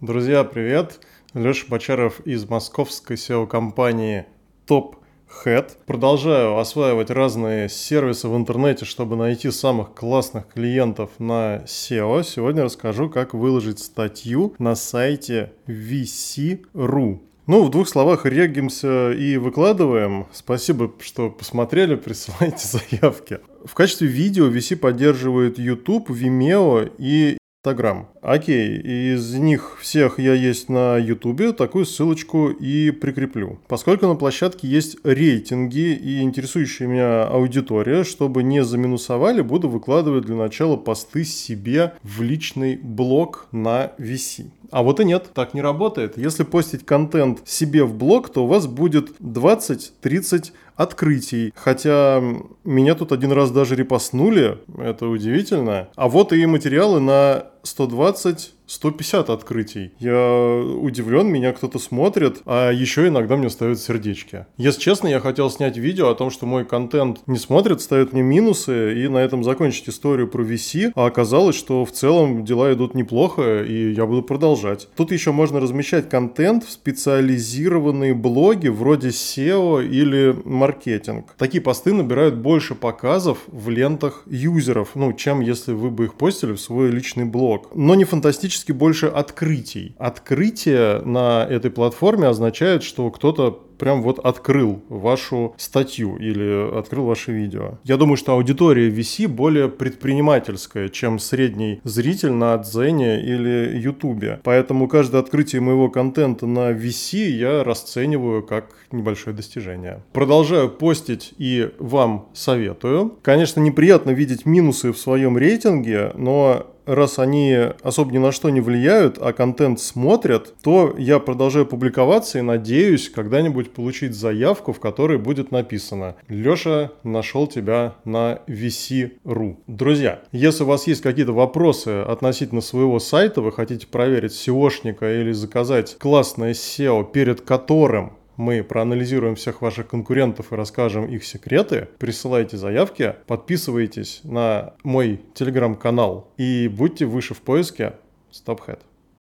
Друзья, привет! Леша Бочаров из московской SEO-компании Top Head. Продолжаю осваивать разные сервисы в интернете, чтобы найти самых классных клиентов на SEO. Сегодня расскажу, как выложить статью на сайте vc.ru. Ну, в двух словах регимся и выкладываем. Спасибо, что посмотрели, присылайте заявки. В качестве видео VC поддерживает YouTube, Vimeo и Instagram. Окей, из них всех я есть на YouTube, такую ссылочку и прикреплю. Поскольку на площадке есть рейтинги и интересующая меня аудитория, чтобы не заминусовали, буду выкладывать для начала посты себе в личный блог на VC. А вот и нет, так не работает. Если постить контент себе в блог, то у вас будет 20-30 открытий. Хотя меня тут один раз даже репостнули, это удивительно. А вот и материалы на 120 150 открытий. Я удивлен, меня кто-то смотрит, а еще иногда мне ставят сердечки. Если честно, я хотел снять видео о том, что мой контент не смотрит, ставят мне минусы, и на этом закончить историю про VC, а оказалось, что в целом дела идут неплохо, и я буду продолжать. Тут еще можно размещать контент в специализированные блоги вроде SEO или маркетинг. Такие посты набирают больше показов в лентах юзеров, ну, чем если вы бы их постили в свой личный блог. Но не фантастически больше открытий. Открытие на этой платформе означает, что кто-то прям вот открыл вашу статью или открыл ваше видео. Я думаю, что аудитория VC более предпринимательская, чем средний зритель на Дзене или Ютубе. Поэтому каждое открытие моего контента на VC я расцениваю как небольшое достижение. Продолжаю постить и вам советую. Конечно, неприятно видеть минусы в своем рейтинге, но раз они особо ни на что не влияют, а контент смотрят, то я продолжаю публиковаться и надеюсь когда-нибудь получить заявку, в которой будет написано «Леша нашел тебя на VC.ru». Друзья, если у вас есть какие-то вопросы относительно своего сайта, вы хотите проверить SEOшника или заказать классное SEO, перед которым мы проанализируем всех ваших конкурентов и расскажем их секреты, присылайте заявки, подписывайтесь на мой телеграм-канал и будьте выше в поиске StopHead.